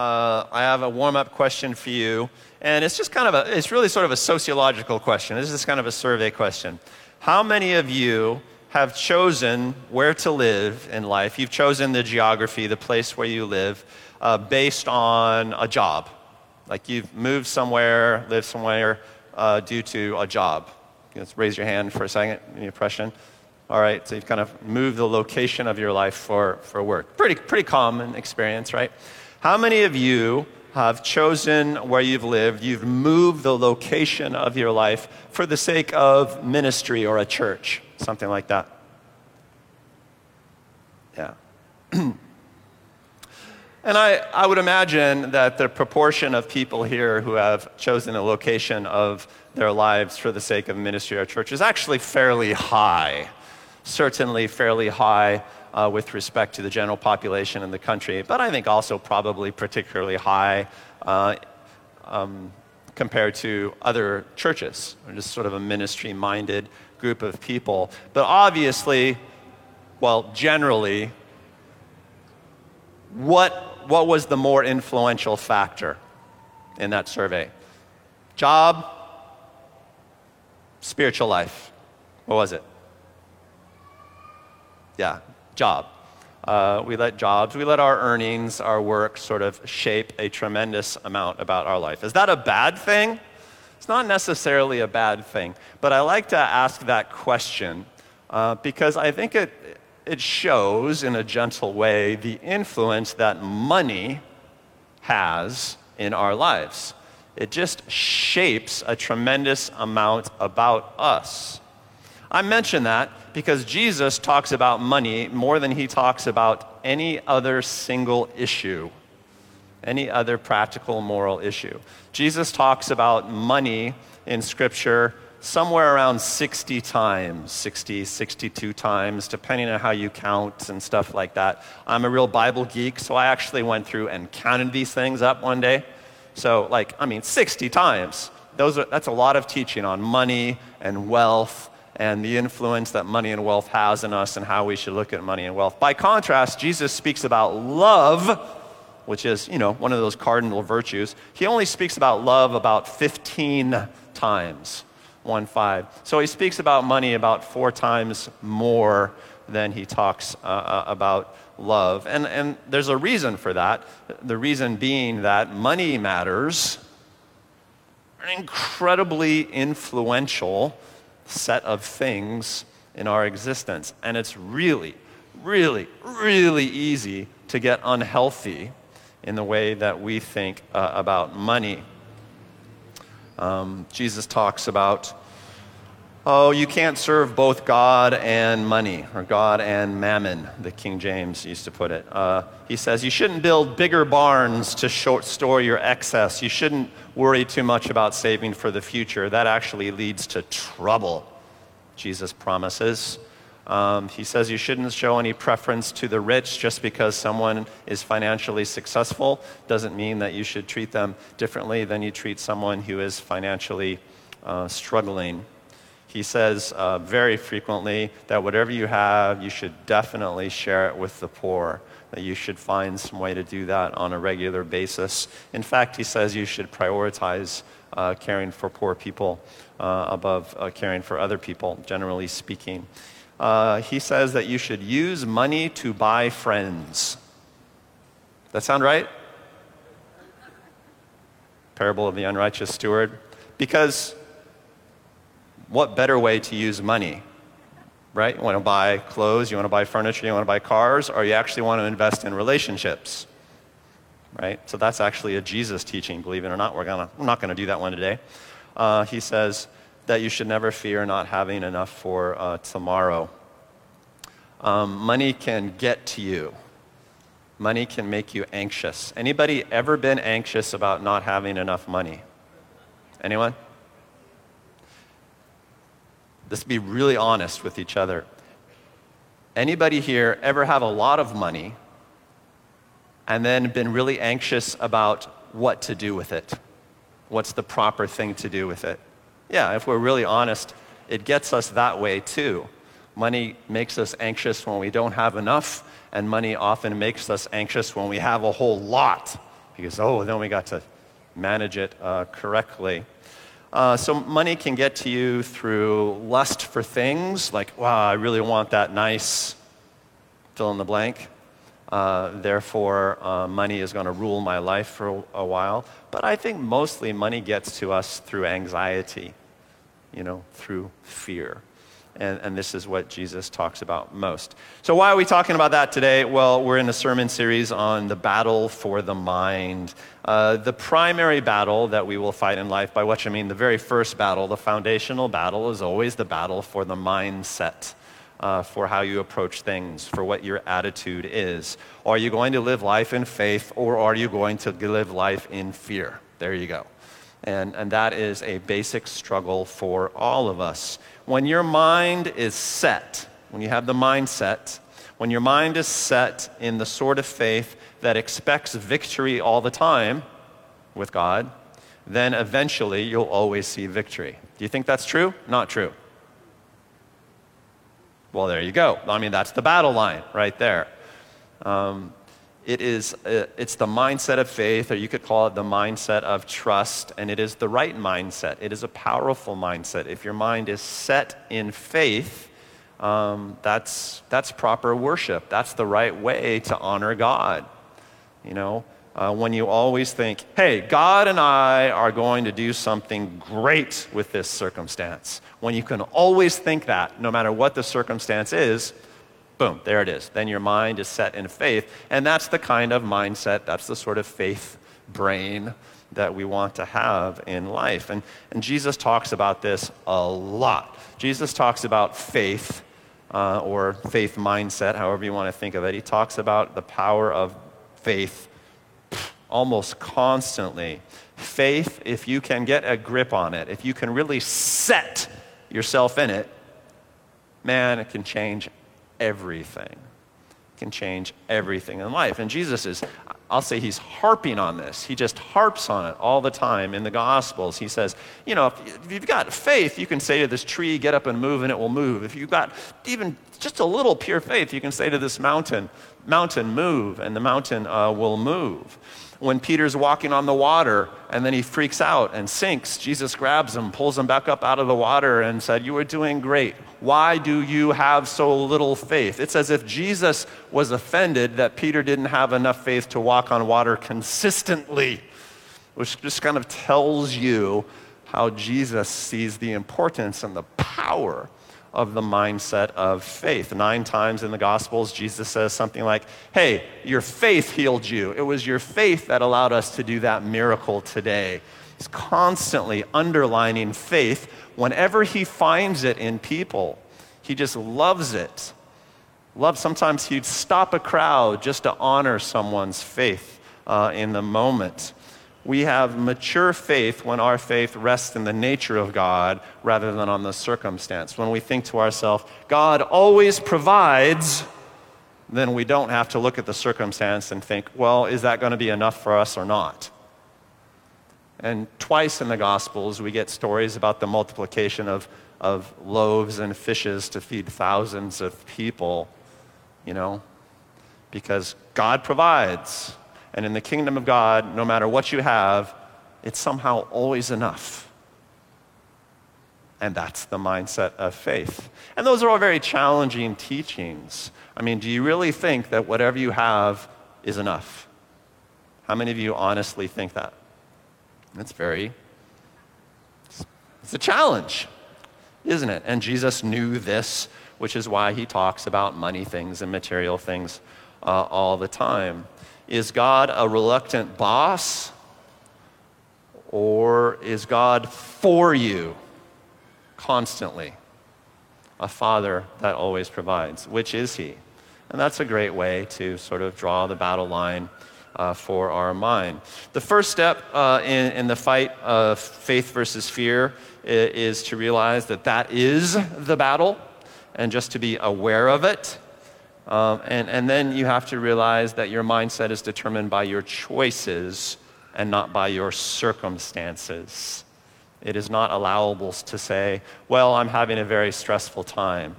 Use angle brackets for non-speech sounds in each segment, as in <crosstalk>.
uh, I have a warm up question for you. And it's just kind of a, it's really sort of a sociological question. This is kind of a survey question. How many of you have chosen where to live in life? You've chosen the geography, the place where you live, uh, based on a job. Like you've moved somewhere, lived somewhere uh, due to a job. Let's raise your hand for a second. Any impression? All right, so you've kind of moved the location of your life for, for work. Pretty, pretty common experience, right? How many of you have chosen where you've lived, you've moved the location of your life for the sake of ministry or a church, something like that? Yeah. <clears throat> and I, I would imagine that the proportion of people here who have chosen a location of their lives for the sake of ministry or church is actually fairly high. Certainly fairly high uh, with respect to the general population in the country, but I think also probably particularly high uh, um, compared to other churches, or just sort of a ministry minded group of people. But obviously, well, generally, what, what was the more influential factor in that survey? Job, spiritual life. What was it? Yeah, job. Uh, we let jobs, we let our earnings, our work sort of shape a tremendous amount about our life. Is that a bad thing? It's not necessarily a bad thing, but I like to ask that question uh, because I think it, it shows in a gentle way the influence that money has in our lives. It just shapes a tremendous amount about us. I mention that because Jesus talks about money more than he talks about any other single issue, any other practical moral issue. Jesus talks about money in Scripture somewhere around 60 times, 60, 62 times, depending on how you count and stuff like that. I'm a real Bible geek, so I actually went through and counted these things up one day. So, like, I mean, 60 times. Those are, that's a lot of teaching on money and wealth and the influence that money and wealth has in us and how we should look at money and wealth. By contrast, Jesus speaks about love, which is, you know, one of those cardinal virtues. He only speaks about love about 15 times, 1 5. So he speaks about money about four times more than he talks uh, uh, about love. And, and there's a reason for that. The reason being that money matters are incredibly influential set of things in our existence. And it's really, really, really easy to get unhealthy in the way that we think uh, about money. Um, Jesus talks about, oh, you can't serve both God and money, or God and mammon, the King James used to put it. Uh, he says, you shouldn't build bigger barns to short store your excess. You shouldn't worry too much about saving for the future. That actually leads to trouble, Jesus promises. Um, he says you shouldn't show any preference to the rich just because someone is financially successful. Doesn't mean that you should treat them differently than you treat someone who is financially uh, struggling. He says uh, very frequently that whatever you have, you should definitely share it with the poor that you should find some way to do that on a regular basis. In fact, he says you should prioritize uh, caring for poor people uh, above uh, caring for other people, generally speaking. Uh, he says that you should use money to buy friends. That sound right? Parable of the unrighteous steward. Because what better way to use money right? You want to buy clothes, you want to buy furniture, you want to buy cars, or you actually want to invest in relationships, right? So that's actually a Jesus teaching, believe it or not. We're, gonna, we're not going to do that one today. Uh, he says that you should never fear not having enough for uh, tomorrow. Um, money can get to you. Money can make you anxious. Anybody ever been anxious about not having enough money? Anyone? Let's be really honest with each other. Anybody here ever have a lot of money and then been really anxious about what to do with it? What's the proper thing to do with it? Yeah, if we're really honest, it gets us that way too. Money makes us anxious when we don't have enough, and money often makes us anxious when we have a whole lot because, oh, then we got to manage it uh, correctly. Uh, so, money can get to you through lust for things, like, wow, I really want that nice fill in the blank. Uh, therefore, uh, money is going to rule my life for a, a while. But I think mostly money gets to us through anxiety, you know, through fear. And, and, this is what Jesus talks about most. So, why are we talking about that today? Well, we're in a sermon series on the battle for the mind. Uh, the primary battle that we will fight in life, by which I mean the very first battle, the foundational battle, is always the battle for the mindset. Uh, for how you approach things, for what your attitude is. Are you going to live life in faith or are you going to live life in fear? There you go. And, and that is a basic struggle for all of us. When your mind is set, when you have the mindset, when your mind is set in the sort of faith that expects victory all the time with God, then eventually you'll always see victory. Do you think that's true? Not true. Well, there you go. I mean, that's the battle line right there. Um, it is, uh, it's the mindset of faith, or you could call it the mindset of trust, and it is the right mindset. It is a powerful mindset. If your mind is set in faith, um, that's, that's proper worship. That's the right way to honor God. You know, uh, when you always think, hey, God and I are going to do something great with this circumstance. When you can always think that, no matter what the circumstance is, boom, there it is. Then your mind is set in faith. And that's the kind of mindset, that's the sort of faith brain that we want to have in life. And, and Jesus talks about this a lot. Jesus talks about faith uh, or faith mindset, however you want to think of it. He talks about the power of faith almost constantly. Faith, if you can get a grip on it, if you can really set yourself in it, man, it can change everything. Can change everything in life. And Jesus is, I'll say he's harping on this. He just harps on it all the time in the Gospels. He says, you know, if, you've got faith, you can say to this tree, get up and move, and it will move. If you've got even just a little pure faith, you can say to this mountain, mountain, move, and the mountain uh, will move when Peter's walking on the water and then he freaks out and sinks, Jesus grabs him, pulls him back up out of the water, and said, You are doing great. Why do you have so little faith? It's as if Jesus was offended that Peter didn't have enough faith to walk on water consistently, which just kind of tells you how Jesus sees the importance and the power of the mindset of faith. Nine times in the Gospels, Jesus says something like, Hey, your faith healed you. It was your faith that allowed us to do that miracle today. He's constantly underlining faith whenever he finds it in people. He just loves it. Love, sometimes he'd stop a crowd just to honor someone's faith uh, in the moment we have mature faith when our faith rests in the nature of God rather than on the circumstance. When we think to ourselves, God always provides, then we don't have to look at the circumstance and think, well, is that going to be enough for us or not? And twice in the Gospels, we get stories about the multiplication of, of loaves and fishes to feed thousands of people, you know, because God provides. And in the kingdom of God, no matter what you have, it's somehow always enough. And that's the mindset of faith. And those are all very challenging teachings. I mean, do you really think that whatever you have is enough? How many of you honestly think that? It's very, it's a challenge, isn't it? And Jesus knew this, which is why he talks about money things and material things uh, all the time. Is God a reluctant boss? Or is God for you constantly? A father that always provides. Which is he? And that's a great way to sort of draw the battle line uh, for our mind. The first step uh, in, in, the fight of faith versus fear is, is to realize that that is the battle and just to be aware of it um, and, and then you have to realize that your mindset is determined by your choices and not by your circumstances. It is not allowable to say, well, I'm having a very stressful time.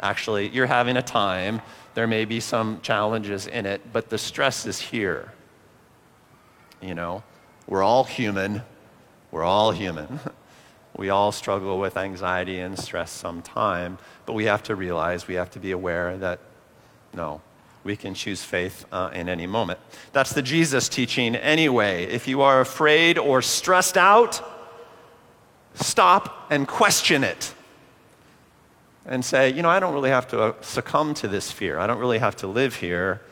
Actually, you're having a time. There may be some challenges in it, but the stress is here. You know, we're all human. We're all human. <laughs> We all struggle with anxiety and stress sometime, but we have to realize, we have to be aware that no, we can choose faith uh, in any moment. That's the Jesus teaching anyway. If you are afraid or stressed out, stop and question it. And say, you know, I don't really have to uh, succumb to this fear. I don't really have to live here.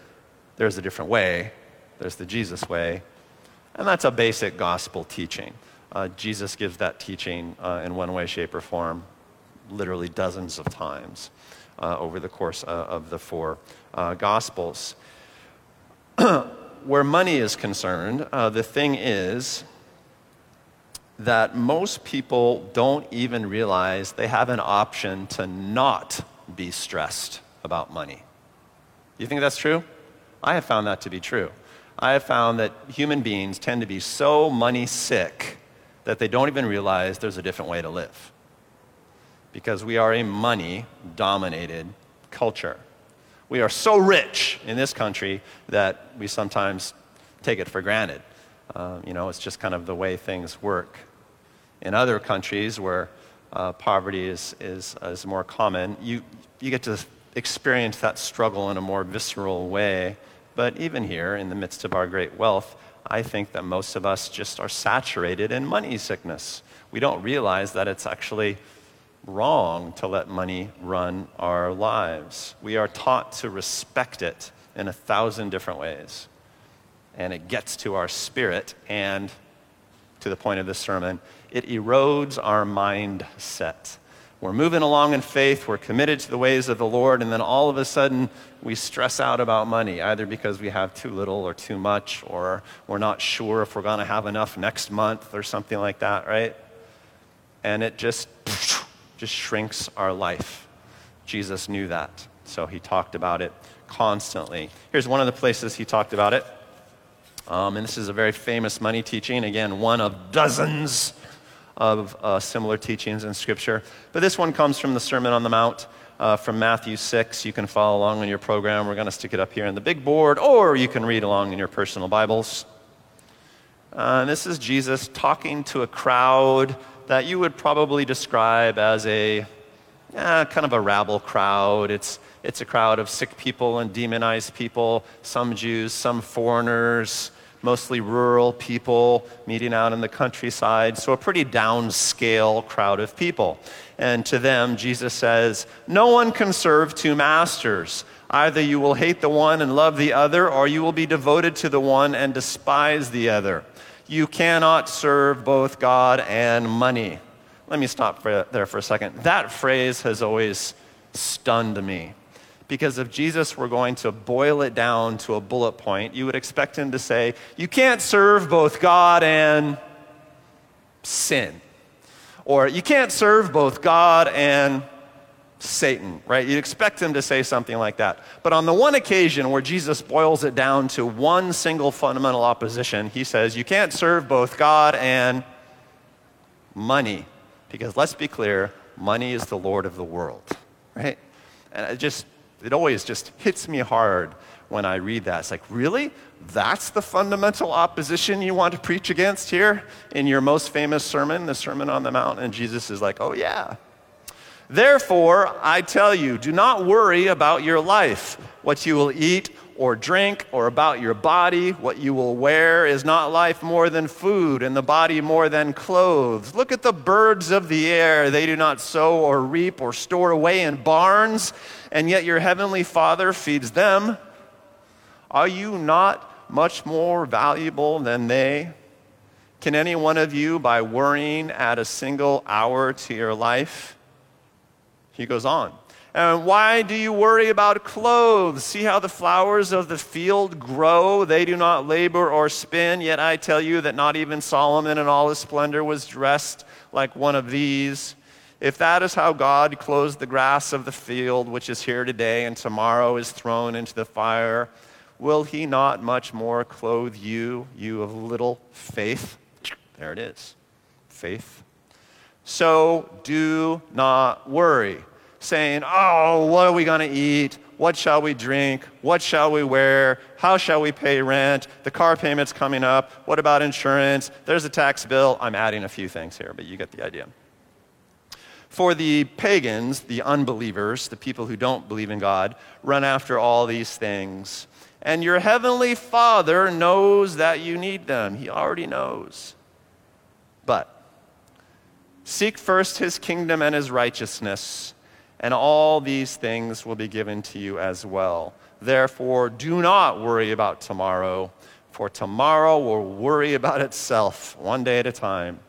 There's a different way. There's the Jesus way. And that's a basic gospel teaching. Uh, Jesus gives that teaching uh, in one way, shape, or form literally dozens of times uh, over the course uh, of the four uh, Gospels. <clears throat> Where money is concerned, uh, the thing is that most people don't even realize they have an option to not be stressed about money. You think that's true? I have found that to be true. I have found that human beings tend to be so money sick that they don't even realize there's a different way to live. Because we are a money dominated culture. We are so rich in this country that we sometimes take it for granted. Uh, you know, it's just kind of the way things work. In other countries where uh, poverty is, is, is more common, you, you get to experience that struggle in a more visceral way. But even here, in the midst of our great wealth, I think that most of us just are saturated in money sickness. We don't realize that it's actually wrong to let money run our lives. We are taught to respect it in a thousand different ways. And it gets to our spirit, and to the point of this sermon, it erodes our mindset. We're moving along in faith, we're committed to the ways of the Lord, and then all of a sudden we stress out about money, either because we have too little or too much, or we're not sure if we're going to have enough next month or something like that, right? And it just, <sniffs> just shrinks our life. Jesus knew that, so he talked about it constantly. Here's one of the places he talked about it. Um, and this is a very famous money teaching, again, one of dozens of uh, similar teachings in Scripture. But this one comes from the Sermon on the Mount uh, from Matthew 6. You can follow along in your program. We're going to stick it up here in the big board, or you can read along in your personal Bibles. Uh, and this is Jesus talking to a crowd that you would probably describe as a eh, kind of a rabble crowd. It's, it's a crowd of sick people and demonized people, some Jews, some foreigners mostly rural people meeting out in the countryside, so a pretty downscale crowd of people. And to them, Jesus says, No one can serve two masters. Either you will hate the one and love the other, or you will be devoted to the one and despise the other. You cannot serve both God and money. Let me stop there for a second. That phrase has always stunned me. Because if Jesus were going to boil it down to a bullet point, you would expect him to say, You can't serve both God and sin. Or you can't serve both God and Satan, right? You'd expect him to say something like that. But on the one occasion where Jesus boils it down to one single fundamental opposition, he says, You can't serve both God and money. Because let's be clear, money is the Lord of the world, right? And just it always just hits me hard when I read that. It's like, really? That's the fundamental opposition you want to preach against here in your most famous sermon, the Sermon on the Mount? And Jesus is like, oh, yeah. Therefore, I tell you, do not worry about your life, what you will eat or drink, or about your body, what you will wear. Is not life more than food, and the body more than clothes? Look at the birds of the air. They do not sow or reap or store away in barns, and yet your heavenly Father feeds them. Are you not much more valuable than they? Can any one of you, by worrying, add a single hour to your life? He goes on. And why do you worry about clothes? See how the flowers of the field grow? They do not labor or spin, yet I tell you that not even Solomon in all his splendor was dressed like one of these. If that is how God clothes the grass of the field, which is here today and tomorrow is thrown into the fire, will he not much more clothe you, you of little faith? There it is faith. So do not worry saying, Oh, what are we going to eat? What shall we drink? What shall we wear? How shall we pay rent? The car payment's coming up. What about insurance? There's a tax bill. I'm adding a few things here, but you get the idea. For the pagans, the unbelievers, the people who don't believe in God, run after all these things. And your heavenly Father knows that you need them. He already knows. But seek first his kingdom and his righteousness, and all these things will be given to you as well. Therefore, do not worry about tomorrow, for tomorrow will worry about itself, one day at a time.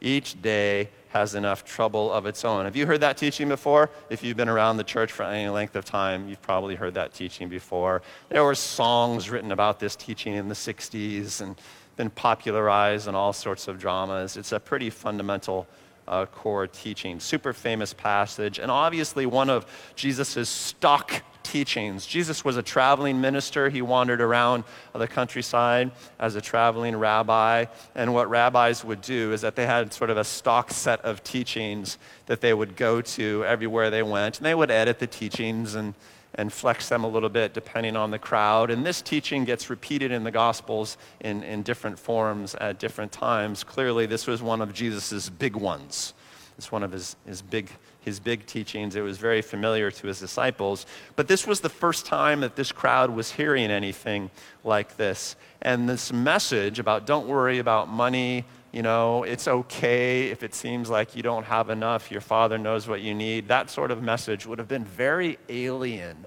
Each day has enough trouble of its own. Have you heard that teaching before? If you've been around the church for any length of time, you've probably heard that teaching before. There were songs written about this teaching in the 60s and been popularized in all sorts of dramas. It's a pretty fundamental uh, core teaching. Super famous passage, and obviously one of Jesus' stock teachings. Jesus was a traveling minister. He wandered around the countryside as a traveling rabbi. And what rabbis would do is that they had sort of a stock set of teachings that they would go to everywhere they went. And they would edit the teachings and, and flex them a little bit depending on the crowd. And this teaching gets repeated in the Gospels in, in different forms at different times. Clearly, this was one of Jesus' big ones. It's one of his, his big his big teachings. It was very familiar to his disciples. But this was the first time that this crowd was hearing anything like this. And this message about don't worry about money, you know, it's okay if it seems like you don't have enough, your father knows what you need, that sort of message would have been very alien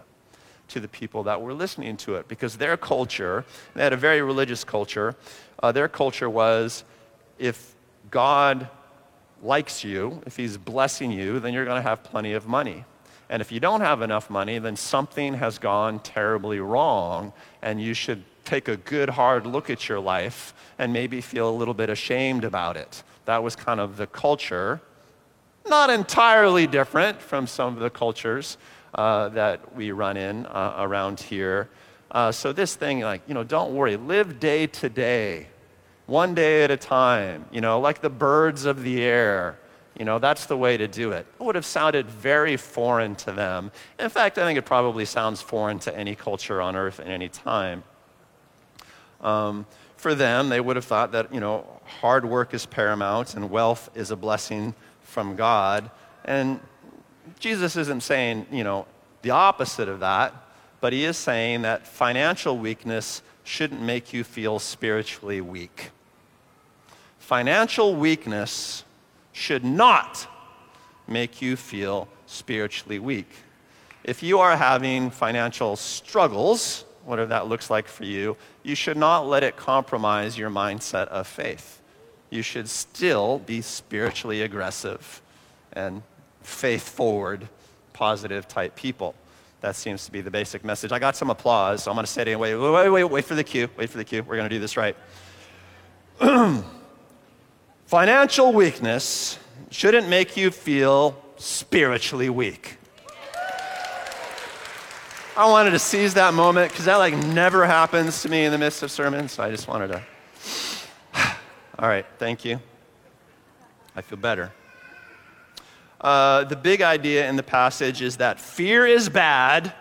to the people that were listening to it because their culture, they had a very religious culture, uh, their culture was if God likes you, if he's blessing you, then you're going to have plenty of money. And if you don't have enough money, then something has gone terribly wrong, and you should take a good hard look at your life and maybe feel a little bit ashamed about it. That was kind of the culture. Not entirely different from some of the cultures uh, that we run in uh, around here. Uh, so, this thing, like, you know, don't worry, live day to day one day at a time, you know, like the birds of the air. You know, that's the way to do it. It would have sounded very foreign to them. In fact, I think it probably sounds foreign to any culture on earth at any time. Um, for them, they would have thought that, you know, hard work is paramount and wealth is a blessing from God. And Jesus isn't saying, you know, the opposite of that, but he is saying that financial weakness shouldn't make you feel spiritually weak. Financial weakness should not make you feel spiritually weak. If you are having financial struggles, whatever that looks like for you, you should not let it compromise your mindset of faith. You should still be spiritually aggressive and faith forward, positive type people. That seems to be the basic message. I got some applause, so I'm going to say it anyway. Wait, wait, wait, wait for the cue. Wait for the cue. We're going to do this right. <clears throat> Financial weakness shouldn't make you feel spiritually weak. I wanted to seize that moment because that like never happens to me in the midst of sermons. So I just wanted to. <sighs> All right, thank you. I feel better. Uh, the big idea in the passage is that fear is bad.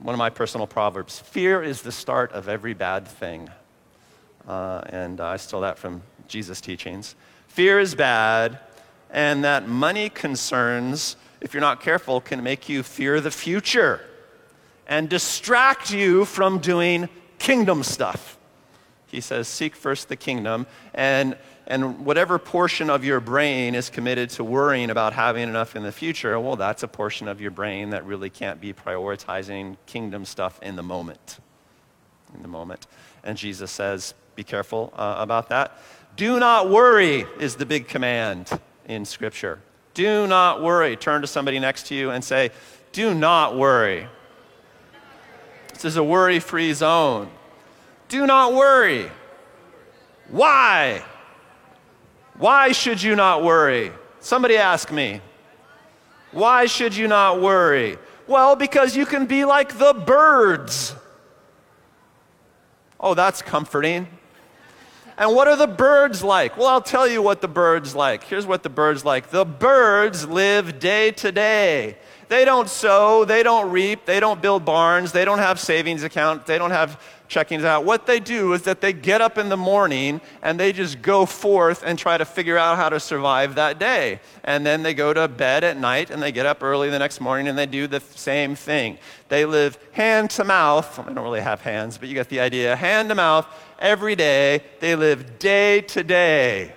One of my personal proverbs fear is the start of every bad thing. Uh, and uh, I stole that from Jesus' teachings. Fear is bad, and that money concerns, if you're not careful, can make you fear the future and distract you from doing kingdom stuff. He says, Seek first the kingdom, and, and whatever portion of your brain is committed to worrying about having enough in the future, well, that's a portion of your brain that really can't be prioritizing kingdom stuff in the moment. In the moment. And Jesus says, Be careful uh, about that. Do not worry is the big command in Scripture. Do not worry. Turn to somebody next to you and say, Do not worry. This is a worry free zone. Do not worry. Why? Why should you not worry? Somebody ask me. Why should you not worry? Well, because you can be like the birds. Oh, that's comforting. And what are the birds like? Well, I'll tell you what the birds like. Here's what the birds like. The birds live day to day. They don't sow, they don't reap, they don't build barns, they don't have savings accounts, they don't have checking out. What they do is that they get up in the morning and they just go forth and try to figure out how to survive that day. And then they go to bed at night and they get up early the next morning and they do the same thing. They live hand to mouth. I don't really have hands, but you get the idea. Hand to mouth every day. They live day to day,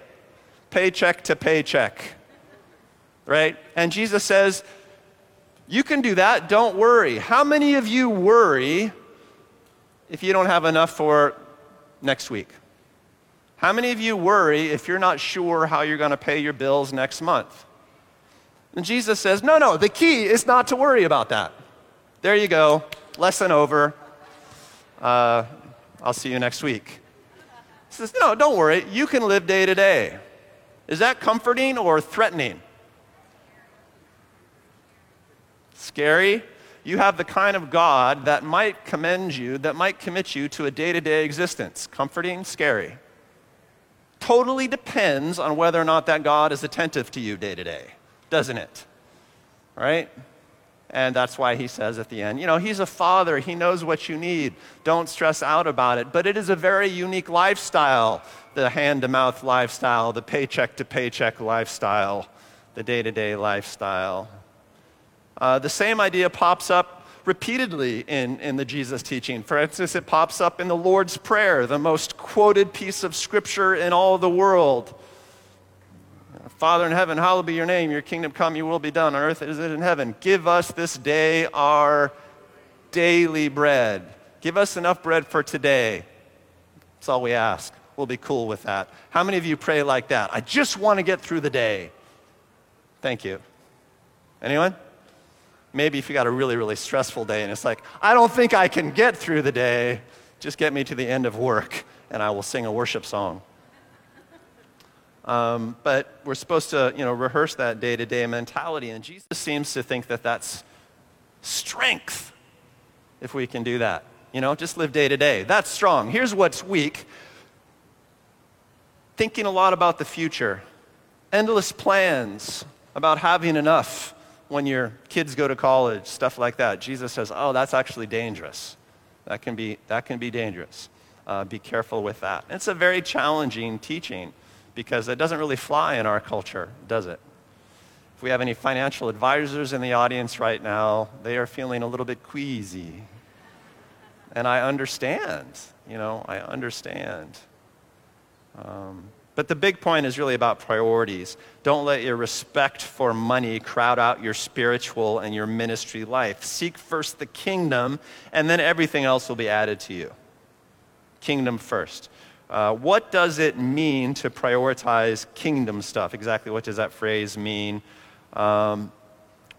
paycheck to paycheck. Right? And Jesus says, You can do that. Don't worry. How many of you worry? if you don't have enough for next week? How many of you worry if you're not sure how you're going to pay your bills next month? And Jesus says, No, no, the key is not to worry about that. There you go. Lesson over. Uh, I'll see you next week. He says, No, don't worry. You can live day to day. Is that comforting or threatening? Scary? you have the kind of God that might commend you, that might commit you to a day to day existence. Comforting, scary. Totally depends on whether or not that God is attentive to you day to day, doesn't it? Right? And that's why he says at the end, you know, he's a father. He knows what you need. Don't stress out about it. But it is a very unique lifestyle the hand to mouth lifestyle, the paycheck to paycheck lifestyle, the day to day lifestyle. Uh, the same idea pops up repeatedly in, in the Jesus teaching. For instance, it pops up in the Lord's Prayer, the most quoted piece of scripture in all the world. Father in heaven, hallowed be your name. Your kingdom come, your will be done on earth as it is in heaven. Give us this day our daily bread. Give us enough bread for today. That's all we ask. We'll be cool with that. How many of you pray like that? I just want to get through the day. Thank you. Anyone? Maybe if you got a really, really stressful day and it's like, I don't think I can get through the day, just get me to the end of work and I will sing a worship song. Um, but we're supposed to, you know, rehearse that day to day mentality, and Jesus seems to think that that's strength if we can do that. You know, just live day to day. That's strong. Here's what's weak thinking a lot about the future, endless plans about having enough when your kids go to college, stuff like that. Jesus says, oh, that's actually dangerous. That can be, that can be dangerous. Uh, be careful with that. It's a very challenging teaching because it doesn't really fly in our culture, does it? If we have any financial advisors in the audience right now, they are feeling a little bit queasy. And I understand, you know, I understand. Um, but the big point is really about priorities. Don't let your respect for money crowd out your spiritual and your ministry life. Seek first the kingdom, and then everything else will be added to you. Kingdom first. Uh, what does it mean to prioritize kingdom stuff? Exactly what does that phrase mean? Um,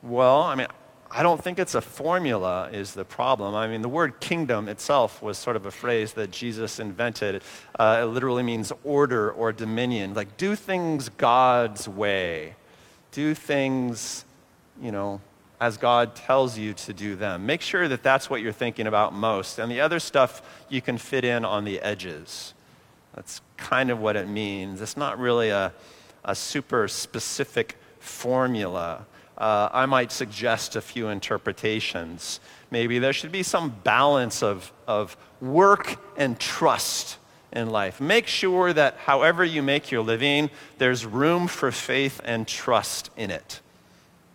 well, I mean, I don't think it's a formula is the problem. I mean, the word kingdom itself was sort of a phrase that Jesus invented. Uh, it literally means order or dominion. Like, do things God's way. Do things, you know, as God tells you to do them. Make sure that that's what you're thinking about most. And the other stuff you can fit in on the edges. That's kind of what it means. It's not really a, a super specific formula uh, I might suggest a few interpretations. Maybe there should be some balance of, of work and trust in life. Make sure that however you make your living, there's room for faith and trust in it.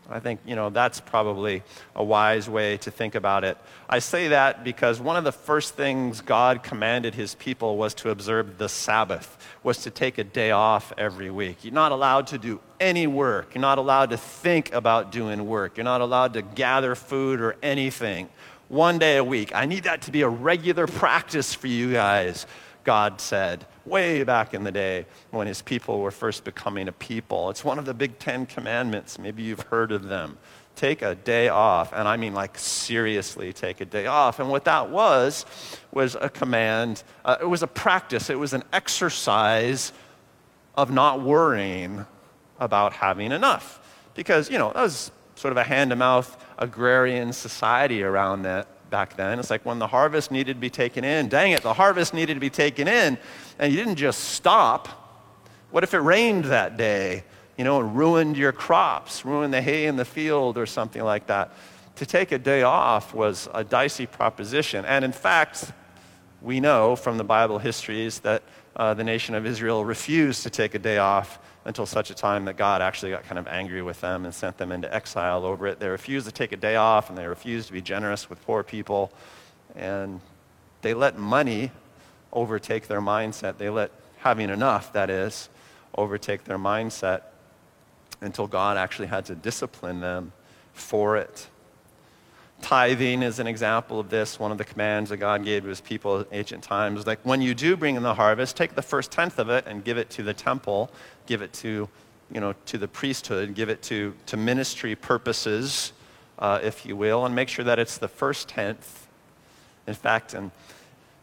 I think, you know, that's probably a wise way to think about it. I say that because one of the first things God commanded his people was to observe the Sabbath, was to take a day off every week. You're not allowed to do any work. You're not allowed to think about doing work. You're not allowed to gather food or anything. One day a week. I need that to be a regular practice for you guys, God said way back in the day when his people were first becoming a people. It's one of the big Ten Commandments. Maybe you've heard of them. Take a day off, and I mean like seriously take a day off. And what that was, was a command, uh, it was a practice, it was an exercise of not worrying about having enough. Because, you know, that was sort of a hand to mouth agrarian society around that back then. It's like when the harvest needed to be taken in, dang it, the harvest needed to be taken in, and you didn't just stop. What if it rained that day? you know, and ruined your crops, ruined the hay in the field or something like that. To take a day off was a dicey proposition. And in fact, we know from the Bible histories that uh, the nation of Israel refused to take a day off until such a time that God actually got kind of angry with them and sent them into exile over it. They refused to take a day off and they refused to be generous with poor people. And they let money overtake their mindset. They let having enough, that is, overtake their mindset until God actually had to discipline them for it. Tithing is an example of this. One of the commands that God gave to his people in ancient times. Like when you do bring in the harvest, take the first tenth of it and give it to the temple, give it to, you know, to the priesthood, give it to, to ministry purposes, uh, if you will, and make sure that it's the first tenth. In fact, and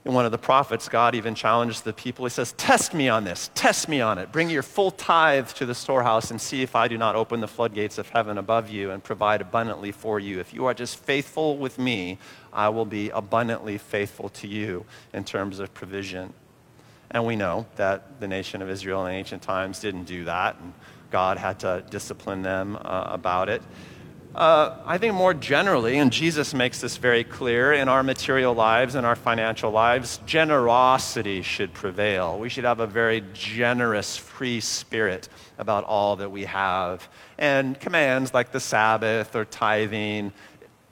in one of the prophets, God even challenges the people. He says, Test me on this, test me on it. Bring your full tithe to the storehouse and see if I do not open the floodgates of heaven above you and provide abundantly for you. If you are just faithful with me, I will be abundantly faithful to you in terms of provision. And we know that the nation of Israel in ancient times didn't do that, and God had to discipline them uh, about it. Uh, I think more generally, and Jesus makes this very clear in our material lives and our financial lives, generosity should prevail. We should have a very generous, free spirit about all that we have. And commands like the Sabbath or tithing,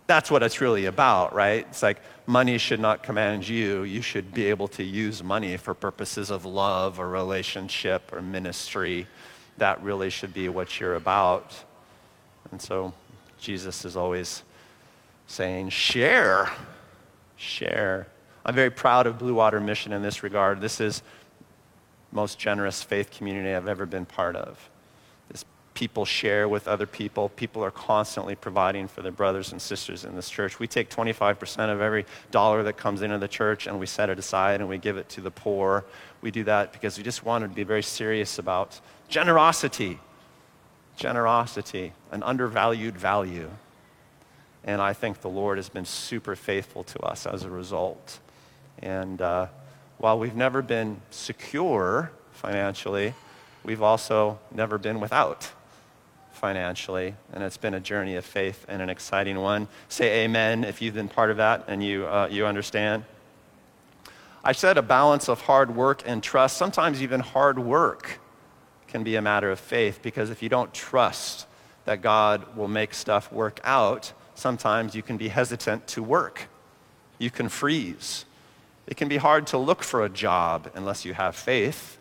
that's what it's really about, right? It's like money should not command you. You should be able to use money for purposes of love or relationship or ministry. That really should be what you're about. And so, Jesus is always saying, share, share. I'm very proud of Blue Water Mission in this regard. This is most generous faith community I've ever been part of. This people share with other people. People are constantly providing for their brothers and sisters in this church. We take 25% of every dollar that comes into the church and we set it aside and we give it to the poor. We do that because we just want to be very serious about generosity generosity, an undervalued value. And I think the Lord has been super faithful to us as a result. And uh, while we've never been secure financially, we've also never been without financially. And it's been a journey of faith and an exciting one. Say amen if you've been part of that and you, uh, you understand. I said a balance of hard work and trust, sometimes even hard work can be a matter of faith because if you don't trust that God will make stuff work out, sometimes you can be hesitant to work. You can freeze. It can be hard to look for a job unless you have faith.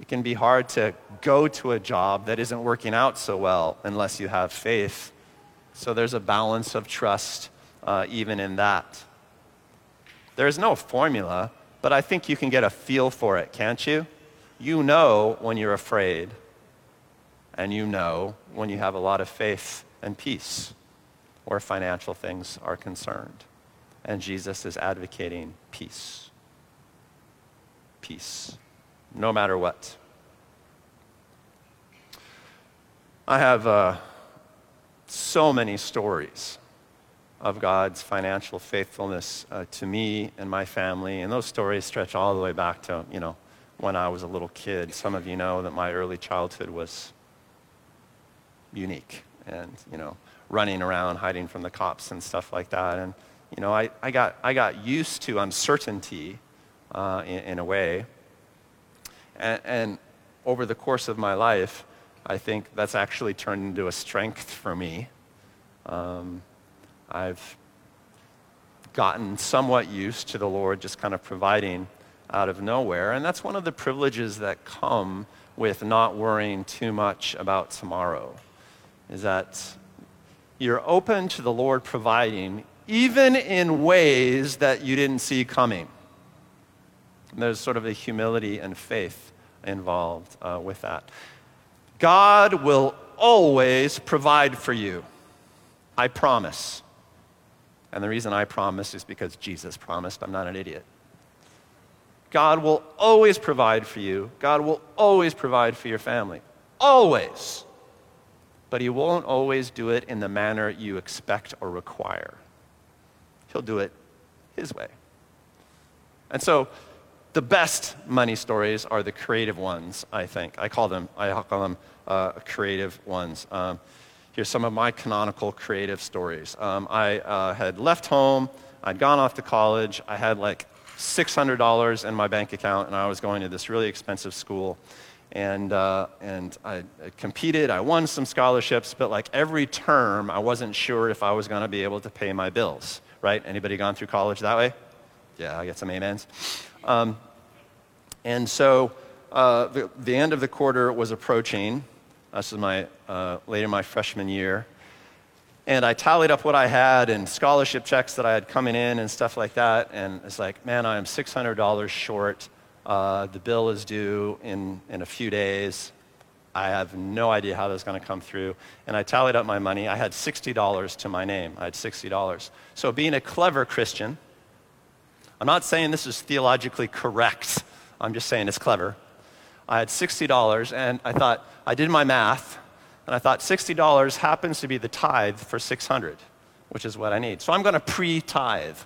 It can be hard to go to a job that isn't working out so well unless you have faith. So there's a balance of trust uh, even in that. There's no formula, but I think you can get a feel for it, can't you? You know when you're afraid, and you know when you have a lot of faith and peace where financial things are concerned. And Jesus is advocating peace. Peace, no matter what. I have uh, so many stories of God's financial faithfulness uh, to me and my family, and those stories stretch all the way back to, you know, when I was a little kid. Some of you know that my early childhood was unique and, you know, running around, hiding from the cops and stuff like that. And, you know, I, I, got, I got used to uncertainty uh, in, in, a way. And, and over the course of my life, I think that's actually turned into a strength for me. Um, I've gotten somewhat used to the Lord just kind of providing out of nowhere. And that's one of the privileges that come with not worrying too much about tomorrow, is that you're open to the Lord providing, even in ways that you didn't see coming. there's sort of a humility and faith involved uh, with that. God will always provide for you. I promise. And the reason I promise is because Jesus promised. I'm not an idiot. God will always provide for you. God will always provide for your family. Always. But He won't always do it in the manner you expect or require. He'll do it His way. And so, the best money stories are the creative ones, I think. I call them, I call them uh, creative ones. Um, here's some of my canonical creative stories. Um, I uh, had left home, I'd gone off to college, I had like $600 in my bank account, and I was going to this really expensive school. And, uh, and I, I competed, I won some scholarships, but like every term, I wasn't sure if I was going to be able to pay my bills, right? Anybody gone through college that way? Yeah, I get some amens. Um, and so uh, the, the end of the quarter was approaching. This is my, uh, later my freshman year. And I tallied up what I had and scholarship checks that I had coming in and stuff like that. And it's like, man, I am $600 short. Uh, the bill is due in, in a few days. I have no idea how that's going to come through. And I tallied up my money. I had $60 to my name. I had $60. So, being a clever Christian, I'm not saying this is theologically correct, I'm just saying it's clever. I had $60, and I thought, I did my math, and I thought $60 happens to be the tithe for 600, which is what I need. So I'm going to pre tithe.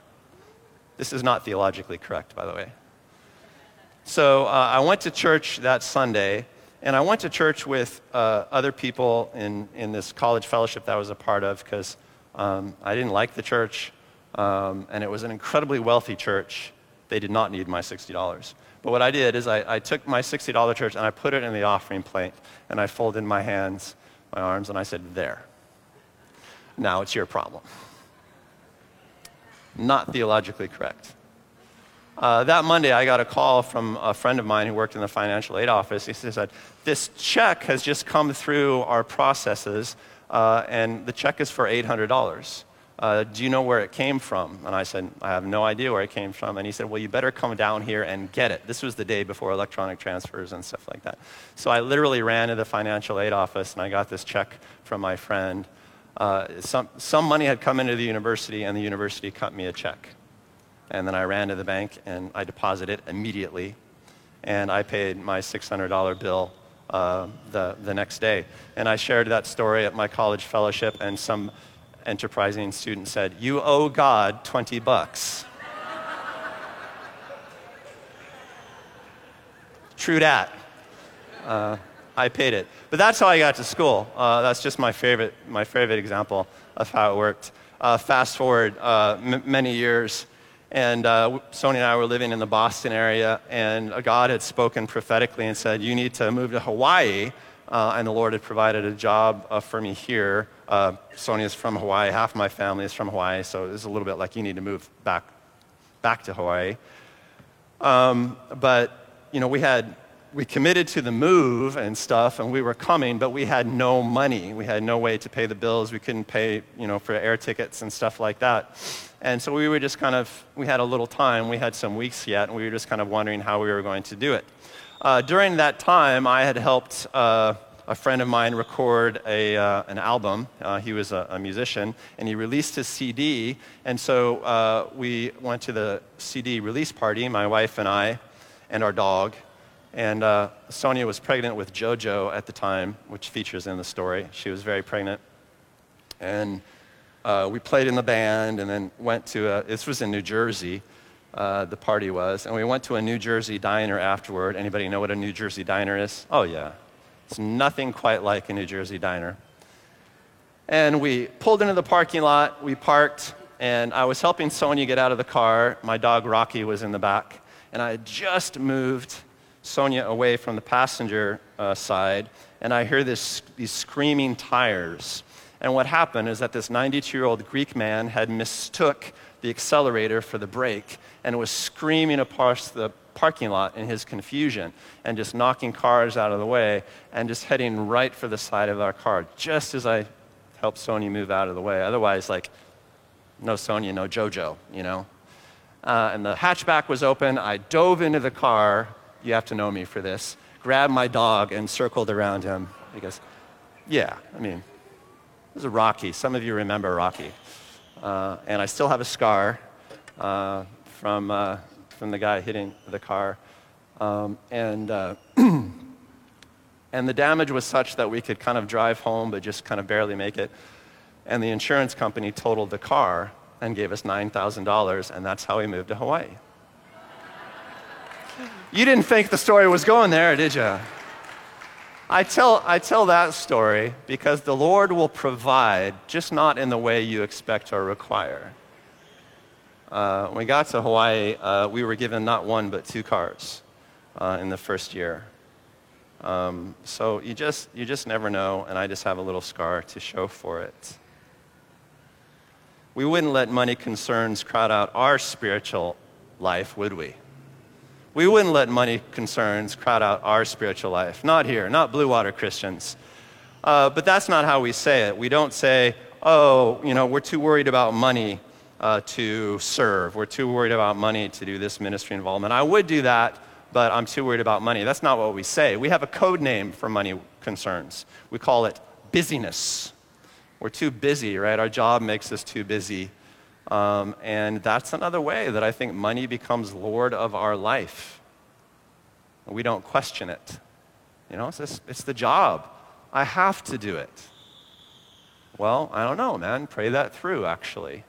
This is not theologically correct, by the way. So uh, I went to church that Sunday, and I went to church with uh, other people in, in this college fellowship that I was a part of because um, I didn't like the church, um, and it was an incredibly wealthy church. They did not need my $60. But what I did is I, I took my $60 church and I put it in the offering plate, and I folded my hands my arms, and I said, There. Now it's your problem. Not theologically correct. Uh, that Monday, I got a call from a friend of mine who worked in the financial aid office. He said, This check has just come through our processes, uh, and the check is for $800 uh, Do you know where it came from? And I said, I have no idea where it came from. And he said, Well, you better come down here and get it. This was the day before electronic transfers and stuff like that. So I literally ran to the financial aid office and I got this check from my friend. Uh, some, some money had come into the university, and the university cut me a check. And then I ran to the bank and I deposited it immediately. And I paid my $600 bill uh, the, the next day. And I shared that story at my college fellowship, and some enterprising student said, You owe God 20 bucks. True dat. Uh, I paid it. But that's how I got to school. Uh, that's just my favorite, my favorite example of how it worked. Uh, fast forward uh, m- many years, and uh, Sonia and I were living in the Boston area, and God had spoken prophetically and said, You need to move to Hawaii. Uh, and the Lord had provided a job for me here uh, Sonia's from Hawaii. Half my family is from Hawaii, so it's a little bit like you need to move back, back to Hawaii. Um, but, you know, we had, we committed to the move and stuff, and we were coming, but we had no money. We had no way to pay the bills. We couldn't pay, you know, for air tickets and stuff like that. And so we were just kind of, we had a little time. We had some weeks yet, and we were just kind of wondering how we were going to do it. Uh, during that time, I had helped uh, a friend of mine record a, uh, an album. Uh, he was a, a, musician, and he released his CD. And so uh, we went to the CD release party, my wife and I, and our dog. And uh, Sonia was pregnant with JoJo at the time, which features in the story. She was very pregnant. And uh, we played in the band and then went to a, this was in New Jersey. Uh, the party was, and we went to a New Jersey diner afterward. Anybody know what a New Jersey diner is? Oh yeah, it's nothing quite like a New Jersey diner. And we pulled into the parking lot, we parked, and I was helping Sonia get out of the car. My dog Rocky was in the back, and I had just moved Sonia away from the passenger uh, side, and I hear this, these screaming tires. And what happened is that this 92 year old Greek man had mistook the accelerator for the brake and was screaming across the parking lot in his confusion and just knocking cars out of the way and just heading right for the side of our car just as I helped Sonia move out of the way. Otherwise, like, no Sonia, no JoJo, you know? Uh, and the hatchback was open. I dove into the car. You have to know me for this. Grabbed my dog and circled around him. Goes, Yeah, I mean, it was a Rocky. Some of you remember Rocky. Uh, and I still have a scar uh, from uh, from the guy hitting the car. Um, and, uh, <clears throat> and the damage was such that we could kind of drive home, but just kind of barely make it. And the insurance company totaled the car and gave us $9,000, and that's how we moved to Hawaii. You didn't think the story was going there, did you? I tell, I tell that story because the Lord will provide, just not in the way you expect or require. Uh, when we got to Hawaii, uh, we were given not one but two cars uh, in the first year. Um, so you just, you just never know, and I just have a little scar to show for it. We wouldn't let money concerns crowd out our spiritual life, would we? We wouldn't let money concerns crowd out our spiritual life. Not here, not Blue Water Christians. Uh, but that's not how we say it. We don't say, oh, you know, we're too worried about money uh, to serve. We're too worried about money to do this ministry involvement. I would do that, but I'm too worried about money. That's not what we say. We have a code name for money concerns. We call it busyness. We're too busy, right? Our job makes us too busy um, and that's another way that I think money becomes Lord of our life. We don't question it. You know, it's, it's the job. I have to do it. Well, I don't know, man. Pray that through, actually.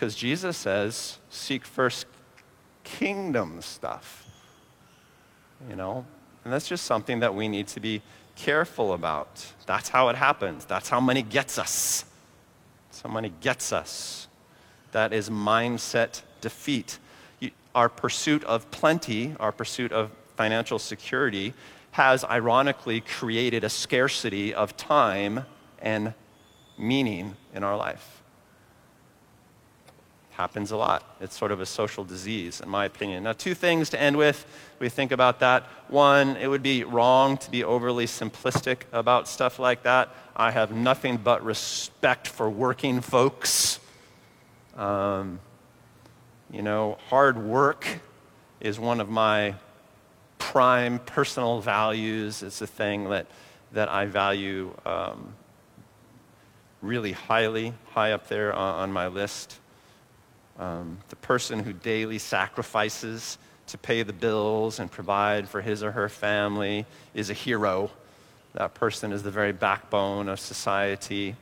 Because Jesus says, seek first kingdom stuff. You know? And that's just something that we need to be careful about. That's how it happens. That's how money gets us. That's how money gets us. That is mindset defeat. Our pursuit of plenty, our pursuit of financial security, has ironically created a scarcity of time and meaning in our life. Happens a lot. It's sort of a social disease, in my opinion. Now, two things to end with. We think about that. One, it would be wrong to be overly simplistic about stuff like that. I have nothing but respect for working folks um, you know, hard work is one of my prime personal values. It's a thing that, that I value um, really highly, high up there on, on my list. Um, the person who daily sacrifices to pay the bills and provide for his or her family is a hero. That person is the very backbone of society.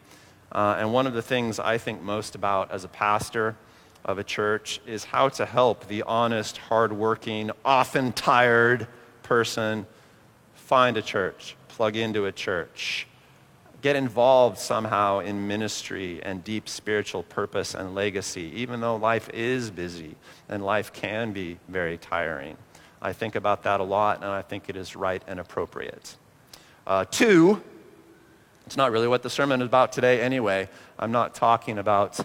Uh, and one of the things I think most about as a pastor of a church is how to help the honest, hardworking, often tired person find a church, plug into a church, get involved somehow in ministry and deep spiritual purpose and legacy, even though life is busy and life can be very tiring. I think about that a lot, and I think it is right and appropriate. Uh, two, it's not really what the sermon is about today, anyway. I'm not talking about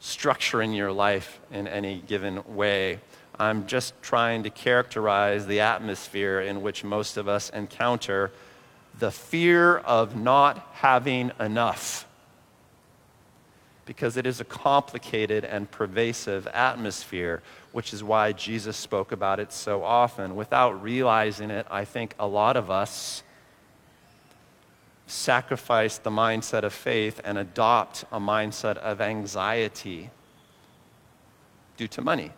structuring your life in any given way. I'm just trying to characterize the atmosphere in which most of us encounter the fear of not having enough. Because it is a complicated and pervasive atmosphere, which is why Jesus spoke about it so often. Without realizing it, I think a lot of us sacrifice the mindset of faith and adopt a mindset of anxiety due to money.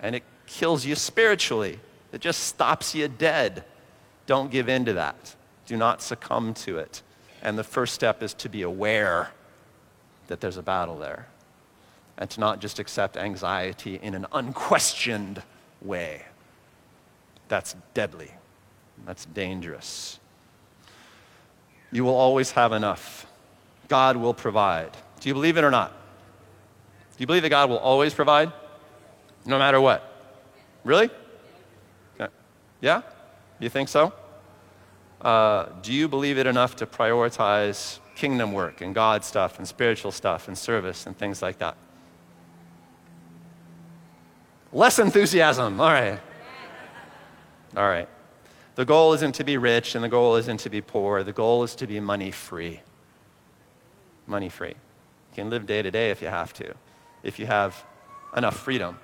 And it kills you spiritually, it just stops you dead. Don't give in to that, do not succumb to it. And the first step is to be aware that there's a battle there and to not just accept anxiety in an unquestioned way. That's deadly. That's dangerous. You will always have enough. God will provide. Do you believe it or not? Do you believe that God will always provide? No matter what? Really? Yeah? You think so? Uh, do you believe it enough to prioritize kingdom work and God stuff and spiritual stuff and service and things like that? Less enthusiasm. All right. All right. The goal isn't to be rich and the goal isn't to be poor. The goal is to be money free. Money free. You can live day to day if you have to. If you have enough freedom,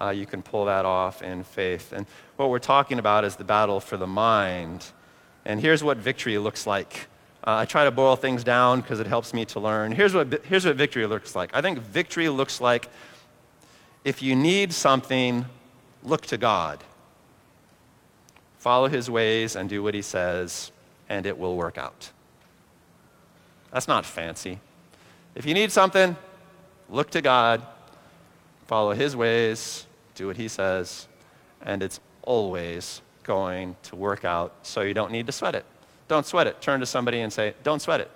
uh, you can pull that off in faith. And what we're talking about is the battle for the mind. And here's what victory looks like. Uh, I try to boil things down because it helps me to learn. Here's what, here's what victory looks like. I think victory looks like if you need something, look to God follow his ways and do what he says, and it will work out. That's not fancy. If you need something, look to God, follow his ways, do what he says, and it's always going to work out, so you don't need to sweat it. Don't sweat it. Turn to somebody and say, Don't sweat it.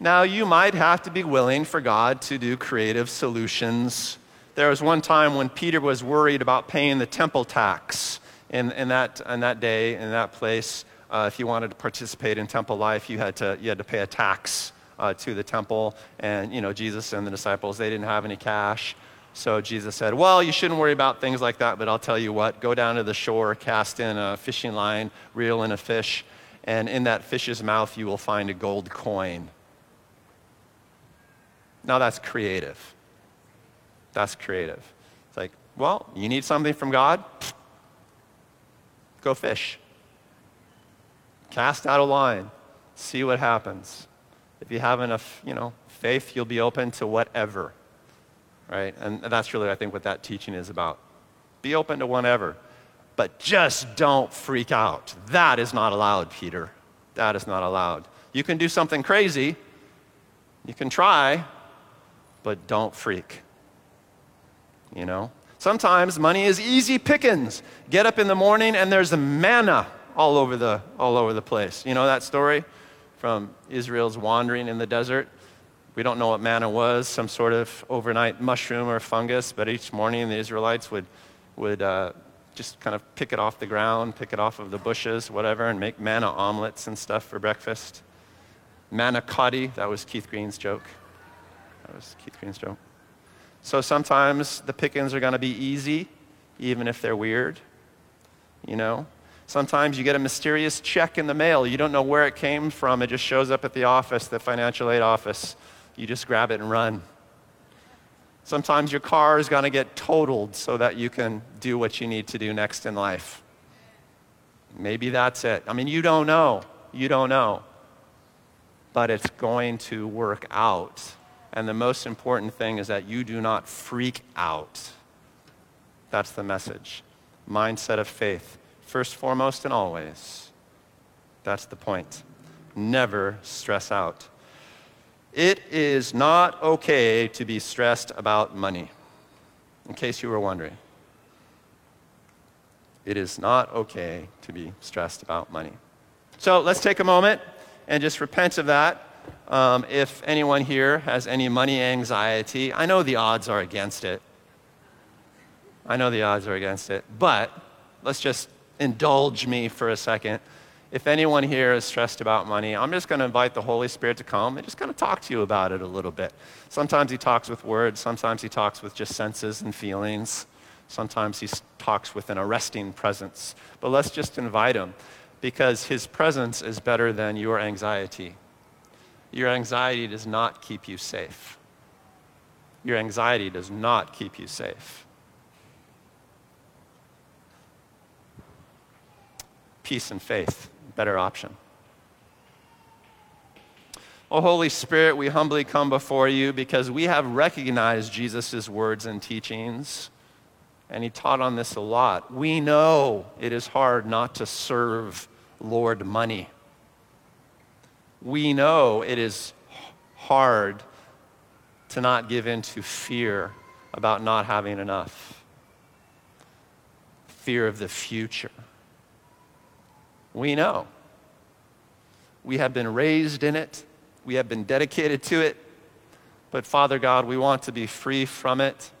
Now, you might have to be willing for God to do creative solutions. There was one time when Peter was worried about paying the temple tax in, in, that, in that day, in that place. Uh, if you wanted to participate in temple life, you had to, you had to pay a tax uh, to the temple. And, you know, Jesus and the disciples, they didn't have any cash. So Jesus said, Well, you shouldn't worry about things like that, but I'll tell you what go down to the shore, cast in a fishing line, reel in a fish, and in that fish's mouth you will find a gold coin. Now that's creative. That's creative. It's like, well, you need something from God? Go fish. Cast out a line. See what happens. If you have enough, you know, faith, you'll be open to whatever. Right? And that's really, I think, what that teaching is about. Be open to whatever. But just don't freak out. That is not allowed, Peter. That is not allowed. You can do something crazy. You can try, but don't freak. You know? Sometimes money is easy pickings. Get up in the morning and there's manna all over the, all over the place. You know that story from Israel's wandering in the desert? We don't know what manna was, some sort of overnight mushroom or fungus, but each morning the Israelites would, would uh, just kind of pick it off the ground, pick it off of the bushes, whatever, and make manna omelets and stuff for breakfast. Manna cotti, that was Keith Green's joke. That was Keith Green's joke. So sometimes the pickings are going to be easy, even if they're weird. You know? Sometimes you get a mysterious check in the mail. You don't know where it came from. It just shows up at the office, the financial aid office. You just grab it and run. Sometimes your car is going to get totaled so that you can do what you need to do next in life. Maybe that's it. I mean, you don't know. You don't know. But it's going to work out and the most important thing is that you do not freak out. That's the message. Mindset of faith, first, foremost, and always. That's the point. Never stress out. It is not okay to be stressed about money, in case you were wondering. It is not okay to be stressed about money. So let's take a moment and just repent of that um, if anyone here has any money anxiety, I know the odds are against it. I know the odds are against it. But let's just indulge me for a second. If anyone here is stressed about money, I'm just going to invite the Holy Spirit to come and just kind of talk to you about it a little bit. Sometimes he talks with words, sometimes he talks with just senses and feelings, sometimes he talks with an arresting presence. But let's just invite him because his presence is better than your anxiety. Your anxiety does not keep you safe. Your anxiety does not keep you safe. Peace and faith, better option. Oh, Holy Spirit, we humbly come before you because we have recognized Jesus' words and teachings, and he taught on this a lot. We know it is hard not to serve Lord money we know it is hard to not give in to fear about not having enough, fear of the future. We know. We have been raised in it, we have been dedicated to it, but Father God, we want to be free from it.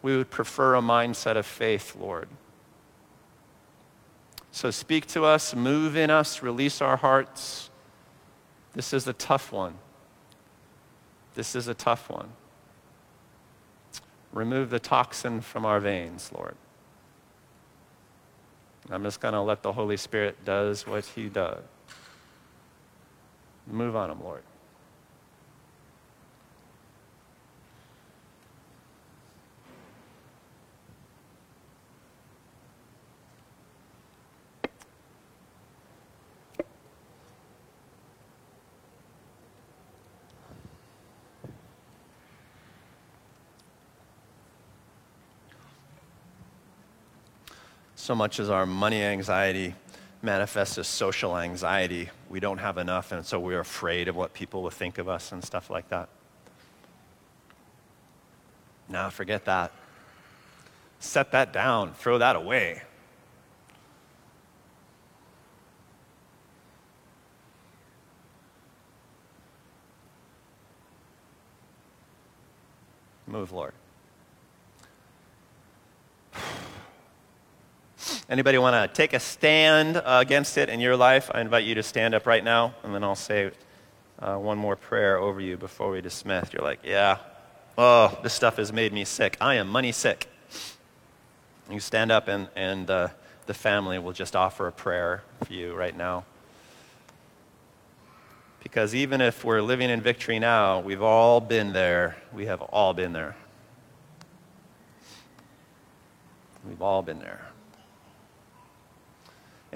We would prefer a mindset of faith, Lord. So speak to us, move in us, release our hearts. This is a tough one. This is a tough one. Remove the toxin from our veins, Lord. I'm just going to let the Holy Spirit does what he does. Move on him, Lord. So much as our money anxiety manifests as social anxiety. We don't have enough, and so we're afraid of what people will think of us and stuff like that. Now, forget that. set that down, throw that away. Move, Lord. Anybody want to take a stand uh, against it in your life? I invite you to stand up right now, and then I'll say uh, one more prayer over you before we dismiss. You're like, yeah, oh, this stuff has made me sick. I am money sick. You stand up, and, and uh, the family will just offer a prayer for you right now. Because even if we're living in victory now, we've all been there. We have all been there. We've all been there.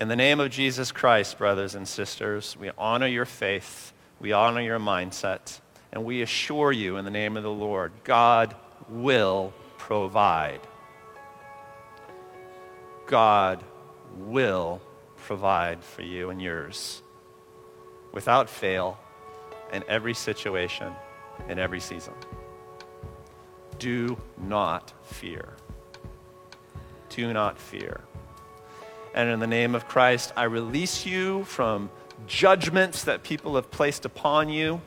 In the name of Jesus Christ, brothers and sisters, we honor your faith, we honor your mindset, and we assure you in the name of the Lord, God will provide. God will provide for you and yours without fail in every situation, in every season. Do not fear. Do not fear. And in the name of Christ, I release you from judgments that people have placed upon you,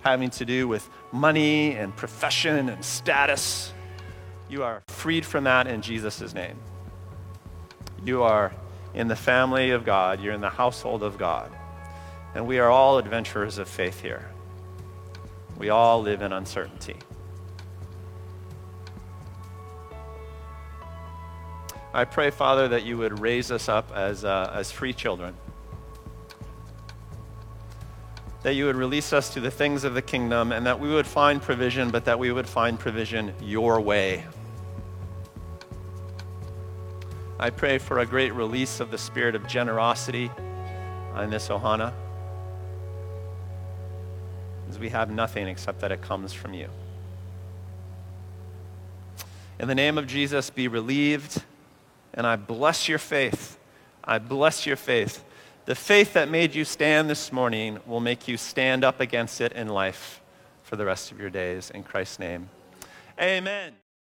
having to do with money and profession and status. You are freed from that in Jesus' name. You are in the family of God, you're in the household of God. And we are all adventurers of faith here. We all live in uncertainty. I pray, Father, that you would raise us up as, uh, as free children. That you would release us to the things of the kingdom and that we would find provision, but that we would find provision your way. I pray for a great release of the spirit of generosity in this Ohana. As we have nothing except that it comes from you. In the name of Jesus, be relieved, and I bless your faith. I bless your faith. The faith that made you stand this morning will make you stand up against it in life for the rest of your days. In Christ's name, amen.